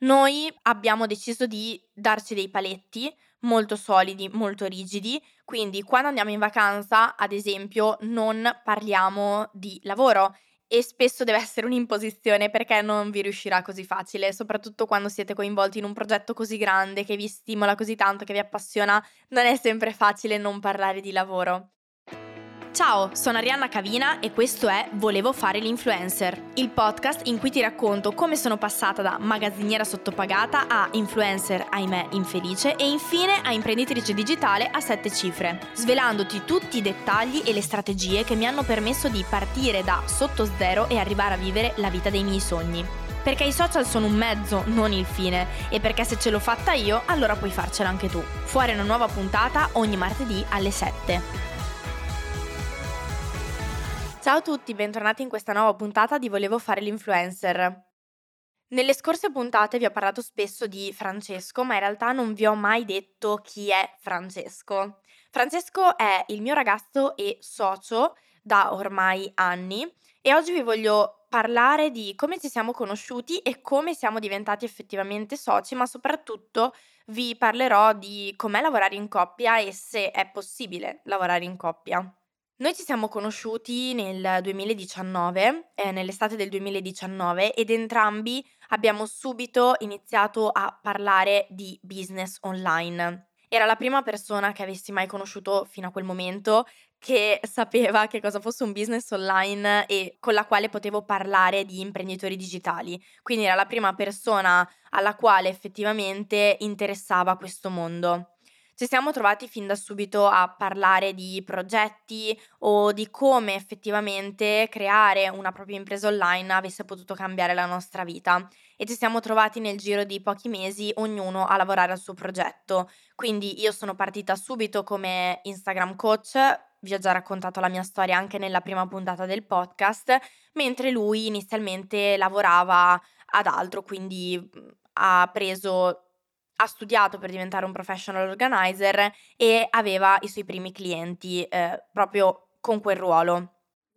Noi abbiamo deciso di darci dei paletti molto solidi, molto rigidi, quindi quando andiamo in vacanza, ad esempio, non parliamo di lavoro e spesso deve essere un'imposizione perché non vi riuscirà così facile, soprattutto quando siete coinvolti in un progetto così grande che vi stimola così tanto, che vi appassiona, non è sempre facile non parlare di lavoro. Ciao, sono Arianna Cavina e questo è Volevo fare l'influencer, il podcast in cui ti racconto come sono passata da magazziniera sottopagata a influencer, ahimè, infelice e infine a imprenditrice digitale a sette cifre, svelandoti tutti i dettagli e le strategie che mi hanno permesso di partire da sotto zero e arrivare a vivere la vita dei miei sogni. Perché i social sono un mezzo, non il fine, e perché se ce l'ho fatta io, allora puoi farcela anche tu. Fuori una nuova puntata ogni martedì alle 7. Ciao a tutti, bentornati in questa nuova puntata di Volevo fare l'influencer. Nelle scorse puntate vi ho parlato spesso di Francesco, ma in realtà non vi ho mai detto chi è Francesco. Francesco è il mio ragazzo e socio da ormai anni e oggi vi voglio parlare di come ci siamo conosciuti e come siamo diventati effettivamente soci, ma soprattutto vi parlerò di com'è lavorare in coppia e se è possibile lavorare in coppia. Noi ci siamo conosciuti nel 2019, eh, nell'estate del 2019, ed entrambi abbiamo subito iniziato a parlare di business online. Era la prima persona che avessi mai conosciuto fino a quel momento che sapeva che cosa fosse un business online e con la quale potevo parlare di imprenditori digitali. Quindi era la prima persona alla quale effettivamente interessava questo mondo. Ci siamo trovati fin da subito a parlare di progetti o di come effettivamente creare una propria impresa online avesse potuto cambiare la nostra vita e ci siamo trovati nel giro di pochi mesi ognuno a lavorare al suo progetto. Quindi io sono partita subito come Instagram coach, vi ho già raccontato la mia storia anche nella prima puntata del podcast, mentre lui inizialmente lavorava ad altro, quindi ha preso ha studiato per diventare un professional organizer e aveva i suoi primi clienti eh, proprio con quel ruolo.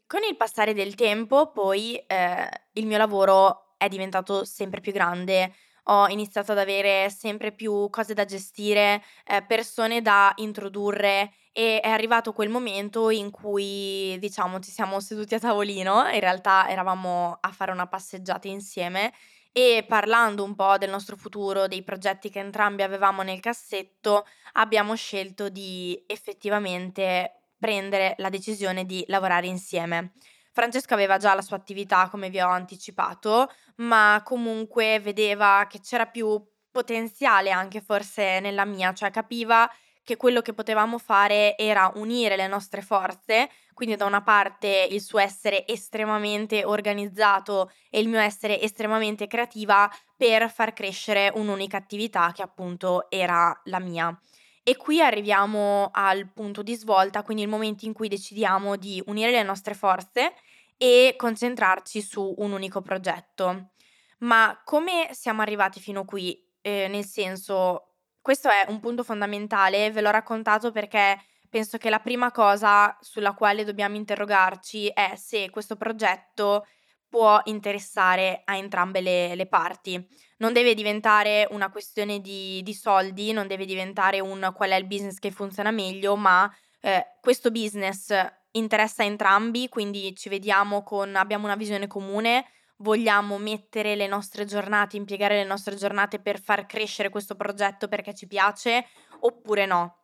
Con il passare del tempo, poi eh, il mio lavoro è diventato sempre più grande. Ho iniziato ad avere sempre più cose da gestire, eh, persone da introdurre e è arrivato quel momento in cui, diciamo, ci siamo seduti a tavolino, in realtà eravamo a fare una passeggiata insieme e parlando un po' del nostro futuro, dei progetti che entrambi avevamo nel cassetto, abbiamo scelto di effettivamente prendere la decisione di lavorare insieme. Francesco aveva già la sua attività, come vi ho anticipato, ma comunque vedeva che c'era più potenziale anche forse nella mia, cioè capiva che quello che potevamo fare era unire le nostre forze, quindi da una parte il suo essere estremamente organizzato e il mio essere estremamente creativa per far crescere un'unica attività che appunto era la mia. E qui arriviamo al punto di svolta, quindi il momento in cui decidiamo di unire le nostre forze e concentrarci su un unico progetto. Ma come siamo arrivati fino qui? Eh, nel senso, questo è un punto fondamentale, ve l'ho raccontato perché penso che la prima cosa sulla quale dobbiamo interrogarci è se questo progetto può interessare a entrambe le, le parti. Non deve diventare una questione di, di, soldi, non deve diventare un qual è il business che funziona meglio, ma eh, questo business interessa a entrambi, quindi ci vediamo con, abbiamo una visione comune, vogliamo mettere le nostre giornate, impiegare le nostre giornate per far crescere questo progetto perché ci piace oppure no.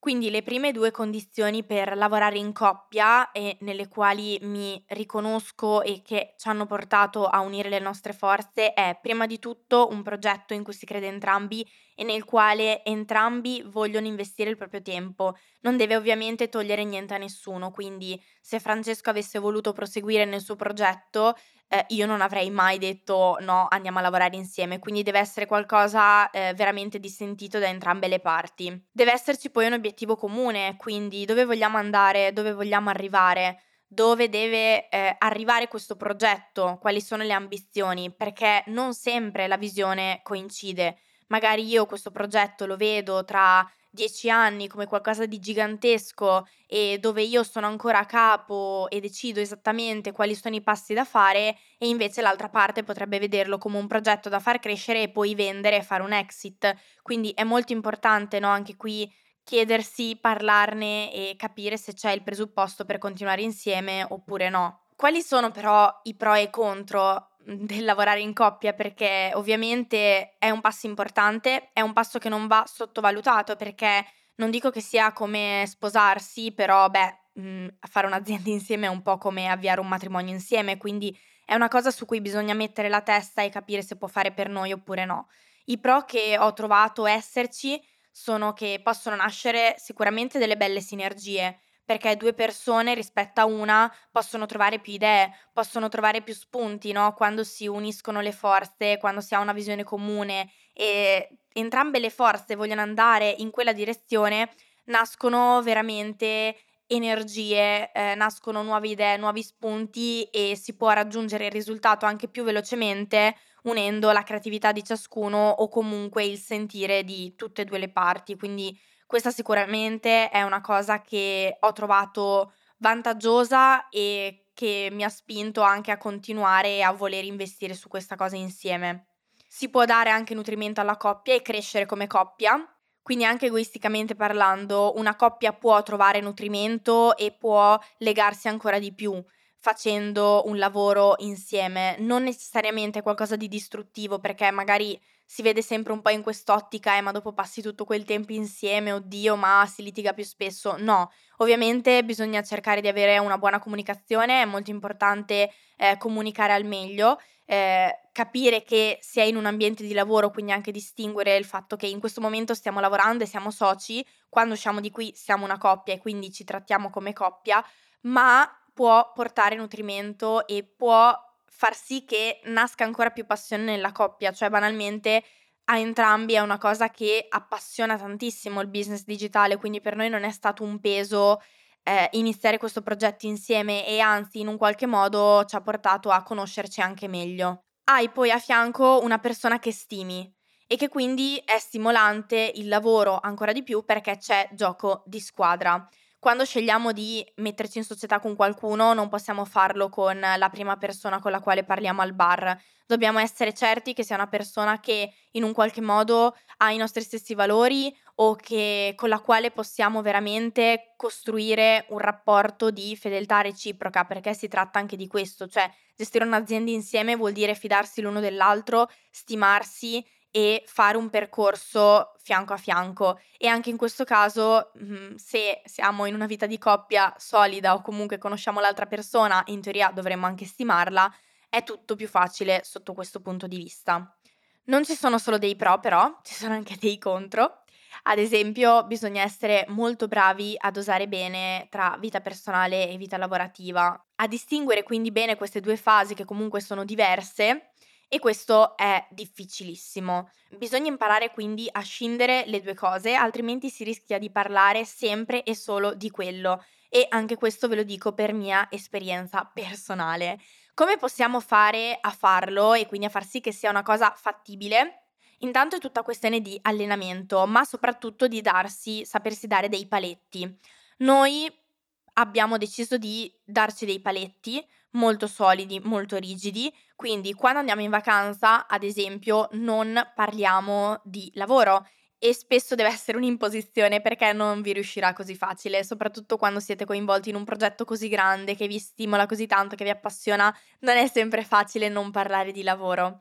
Quindi le prime due condizioni per lavorare in coppia e nelle quali mi riconosco e che ci hanno portato a unire le nostre forze è prima di tutto un progetto in cui si crede entrambi e nel quale entrambi vogliono investire il proprio tempo. Non deve ovviamente togliere niente a nessuno, quindi se Francesco avesse voluto proseguire nel suo progetto, eh, io non avrei mai detto no, andiamo a lavorare insieme, quindi deve essere qualcosa eh, veramente dissentito da entrambe le parti. Deve esserci poi un obiettivo comune, quindi dove vogliamo andare, dove vogliamo arrivare, dove deve eh, arrivare questo progetto, quali sono le ambizioni, perché non sempre la visione coincide. magari io questo progetto lo vedo tra dieci anni come qualcosa di gigantesco e dove io sono ancora a capo e decido esattamente quali sono i passi da fare e invece l'altra parte potrebbe vederlo come un progetto da far crescere e poi vendere e fare un exit. Quindi è molto importante no, anche qui chiedersi, parlarne e capire se c'è il presupposto per continuare insieme oppure no. Quali sono però i pro e i contro del lavorare in coppia perché ovviamente è un passo importante, è un passo che non va sottovalutato perché non dico che sia come sposarsi, però beh, mh, fare un'azienda insieme è un po' come avviare un matrimonio insieme, quindi è una cosa su cui bisogna mettere la testa e capire se può fare per noi oppure no. I pro che ho trovato esserci sono che possono nascere sicuramente delle belle sinergie perché due persone rispetto a una possono trovare più idee, possono trovare più spunti, no? Quando si uniscono le forze, quando si ha una visione comune e entrambe le forze vogliono andare in quella direzione, nascono veramente energie, eh, nascono nuove idee, nuovi spunti e si può raggiungere il risultato anche più velocemente unendo la creatività di ciascuno o comunque il sentire di tutte e due le parti. Quindi questa sicuramente è una cosa che ho trovato vantaggiosa e che mi ha spinto anche a continuare e a voler investire su questa cosa insieme. Si può dare anche nutrimento alla coppia e crescere come coppia, quindi anche egoisticamente parlando, una coppia può trovare nutrimento e può legarsi ancora di più facendo un lavoro insieme, non necessariamente qualcosa di distruttivo perché magari si vede sempre un po' in quest'ottica, eh, ma dopo passi tutto quel tempo insieme, oddio, ma si litiga più spesso. No, ovviamente bisogna cercare di avere una buona comunicazione, è molto importante eh, comunicare al meglio, eh, capire che si è in un ambiente di lavoro, quindi anche distinguere il fatto che in questo momento stiamo lavorando e siamo soci, quando usciamo di qui siamo una coppia e quindi ci trattiamo come coppia, ma può portare nutrimento e può far sì che nasca ancora più passione nella coppia, cioè banalmente a entrambi è una cosa che appassiona tantissimo il business digitale, quindi per noi non è stato un peso eh, iniziare questo progetto insieme e anzi in un qualche modo ci ha portato a conoscerci anche meglio. Hai poi a fianco una persona che stimi e che quindi è stimolante il lavoro ancora di più perché c'è gioco di squadra quando scegliamo di metterci in società con qualcuno non possiamo farlo con la prima persona con la quale parliamo al bar. Dobbiamo essere certi che sia una persona che in un qualche modo ha i nostri stessi valori o che, con la quale possiamo veramente costruire un rapporto di fedeltà reciproca, perché si tratta anche di questo, cioè gestire un'azienda insieme vuol dire fidarsi l'uno dell'altro, stimarsi e fare un percorso fianco a fianco e anche in questo caso mhmm, se siamo in una vita di coppia solida o comunque conosciamo l'altra persona, in teoria dovremmo anche stimarla, è tutto più facile sotto questo punto di vista. Non ci sono solo dei pro però, ci sono anche dei contro. Ad esempio, bisogna essere molto bravi a dosare bene tra vita personale e vita lavorativa, a distinguere quindi bene queste due fasi che comunque sono diverse e questo è difficilissimo. Bisogna imparare quindi a scindere le due cose, altrimenti si rischia di parlare sempre e solo di quello. E anche questo ve lo dico per mia esperienza personale. Come possiamo fare a farlo e quindi a far sì che sia una cosa fattibile? Intanto è tutta questione di allenamento, ma soprattutto di darsi, sapersi dare dei paletti. Noi abbiamo deciso di darci dei paletti molto solidi, molto rigidi, quindi quando andiamo in vacanza, ad esempio, non parliamo di lavoro e spesso deve essere un'imposizione perché non vi riuscirà così facile, soprattutto quando siete coinvolti in un progetto così grande che vi stimola così tanto, che vi appassiona, non è sempre facile non parlare di lavoro.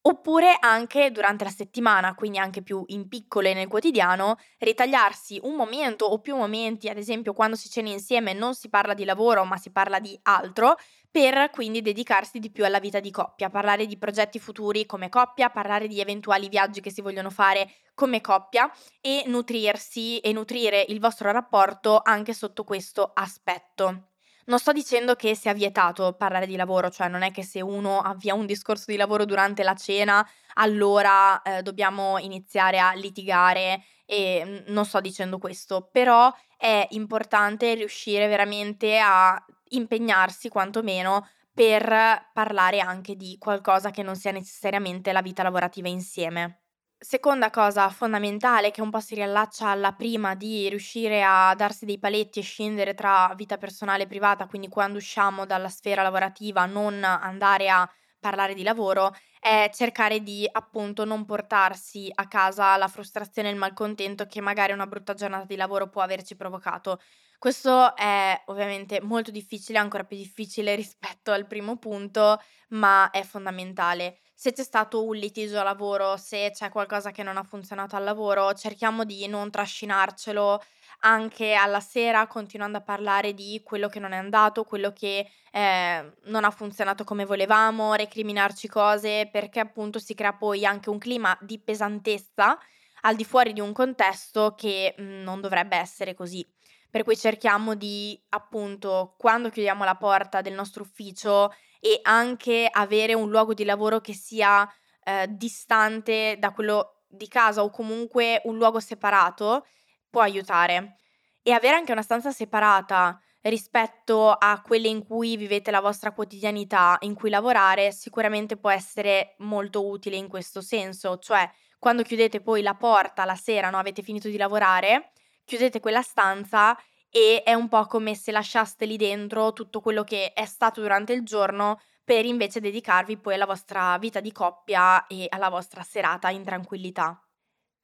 Oppure anche durante la settimana, quindi anche più in piccole nel quotidiano, ritagliarsi un momento o più momenti, ad esempio quando si cena insieme non si parla di lavoro ma si parla di altro, per quindi dedicarsi di più alla vita di coppia, parlare di progetti futuri come coppia, parlare di eventuali viaggi che si vogliono fare come coppia e nutrirsi e nutrire il vostro rapporto anche sotto questo aspetto. Non sto dicendo che sia vietato parlare di lavoro, cioè non è che se uno avvia un discorso di lavoro durante la cena, allora eh, dobbiamo iniziare a litigare e mm, non sto dicendo questo, però è importante riuscire veramente a impegnarsi quantomeno per parlare anche di qualcosa che non sia necessariamente la vita lavorativa insieme. Seconda cosa fondamentale che un po' si riallaccia alla prima di riuscire a darsi dei paletti e scendere tra vita personale e privata, quindi quando usciamo dalla sfera lavorativa non andare a parlare di lavoro, è cercare di appunto non portarsi a casa la frustrazione e il malcontento che magari una brutta giornata di lavoro può averci provocato. Questo è ovviamente molto difficile, ancora più difficile rispetto al primo punto, ma è fondamentale. Se c'è stato un litigio a lavoro, se c'è qualcosa che non ha funzionato al lavoro, cerchiamo di non trascinarcelo anche alla sera, continuando a parlare di quello che non è andato, quello che eh, non ha funzionato come volevamo, recriminarci cose, perché appunto si crea poi anche un clima di pesantezza al di fuori di un contesto che mh, mm, non dovrebbe essere così. Per cui cerchiamo di, appunto, quando chiudiamo la porta del nostro ufficio e anche avere un luogo di lavoro che sia eh, distante da quello di casa o comunque un luogo separato, può aiutare. E avere anche una stanza separata rispetto a quelle in cui vivete la vostra quotidianità, in cui lavorare, sicuramente può essere molto utile in questo senso, cioè quando chiudete poi la porta la sera, no, avete finito di lavorare, chiudete quella stanza e è un po' come se lasciaste lì dentro tutto quello che è stato durante il giorno per invece dedicarvi poi alla vostra vita di coppia e alla vostra serata in tranquillità.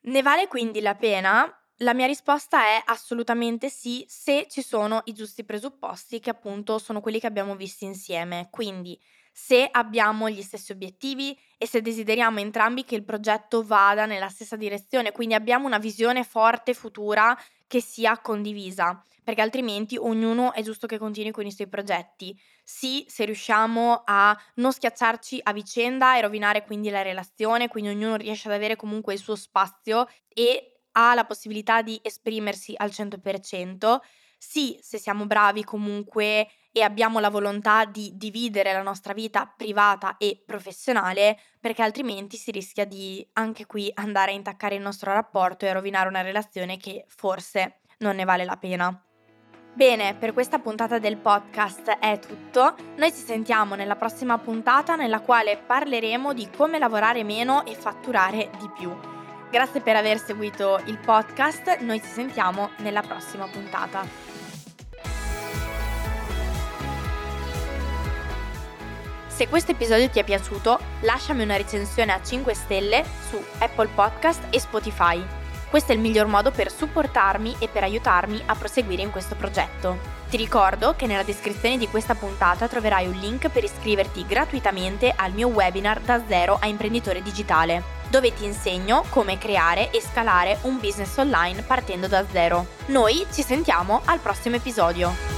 Ne vale quindi la pena? La mia risposta è assolutamente sì, se ci sono i giusti presupposti, che appunto sono quelli che abbiamo visto insieme. Quindi se abbiamo gli stessi obiettivi e se desideriamo entrambi che il progetto vada nella stessa direzione, quindi abbiamo una visione forte futura che sia condivisa, perché altrimenti ognuno è giusto che continui con i suoi progetti. Sì, se riusciamo a non schiacciarci a vicenda e rovinare quindi la relazione, quindi ognuno riesce ad avere comunque il suo spazio e ha la possibilità di esprimersi al 100%. Sì, se siamo bravi comunque e abbiamo la volontà di dividere la nostra vita privata e professionale, perché altrimenti si rischia di anche qui andare a intaccare il nostro rapporto e rovinare una relazione che forse non ne vale la pena. Bene, per questa puntata del podcast è tutto. Noi ci sentiamo nella prossima puntata nella quale parleremo di come lavorare meno e fatturare di più. Grazie per aver seguito il podcast, noi ci sentiamo nella prossima puntata. Se questo episodio ti è piaciuto, lasciami una recensione a 5 stelle su Apple Podcast e Spotify. Questo è il miglior modo per supportarmi e per aiutarmi a proseguire in questo progetto. Ti ricordo che nella descrizione di questa puntata troverai un link per iscriverti gratuitamente al mio webinar da zero a imprenditore digitale, dove ti insegno come creare e scalare un business online partendo da zero. Noi ci sentiamo al prossimo episodio.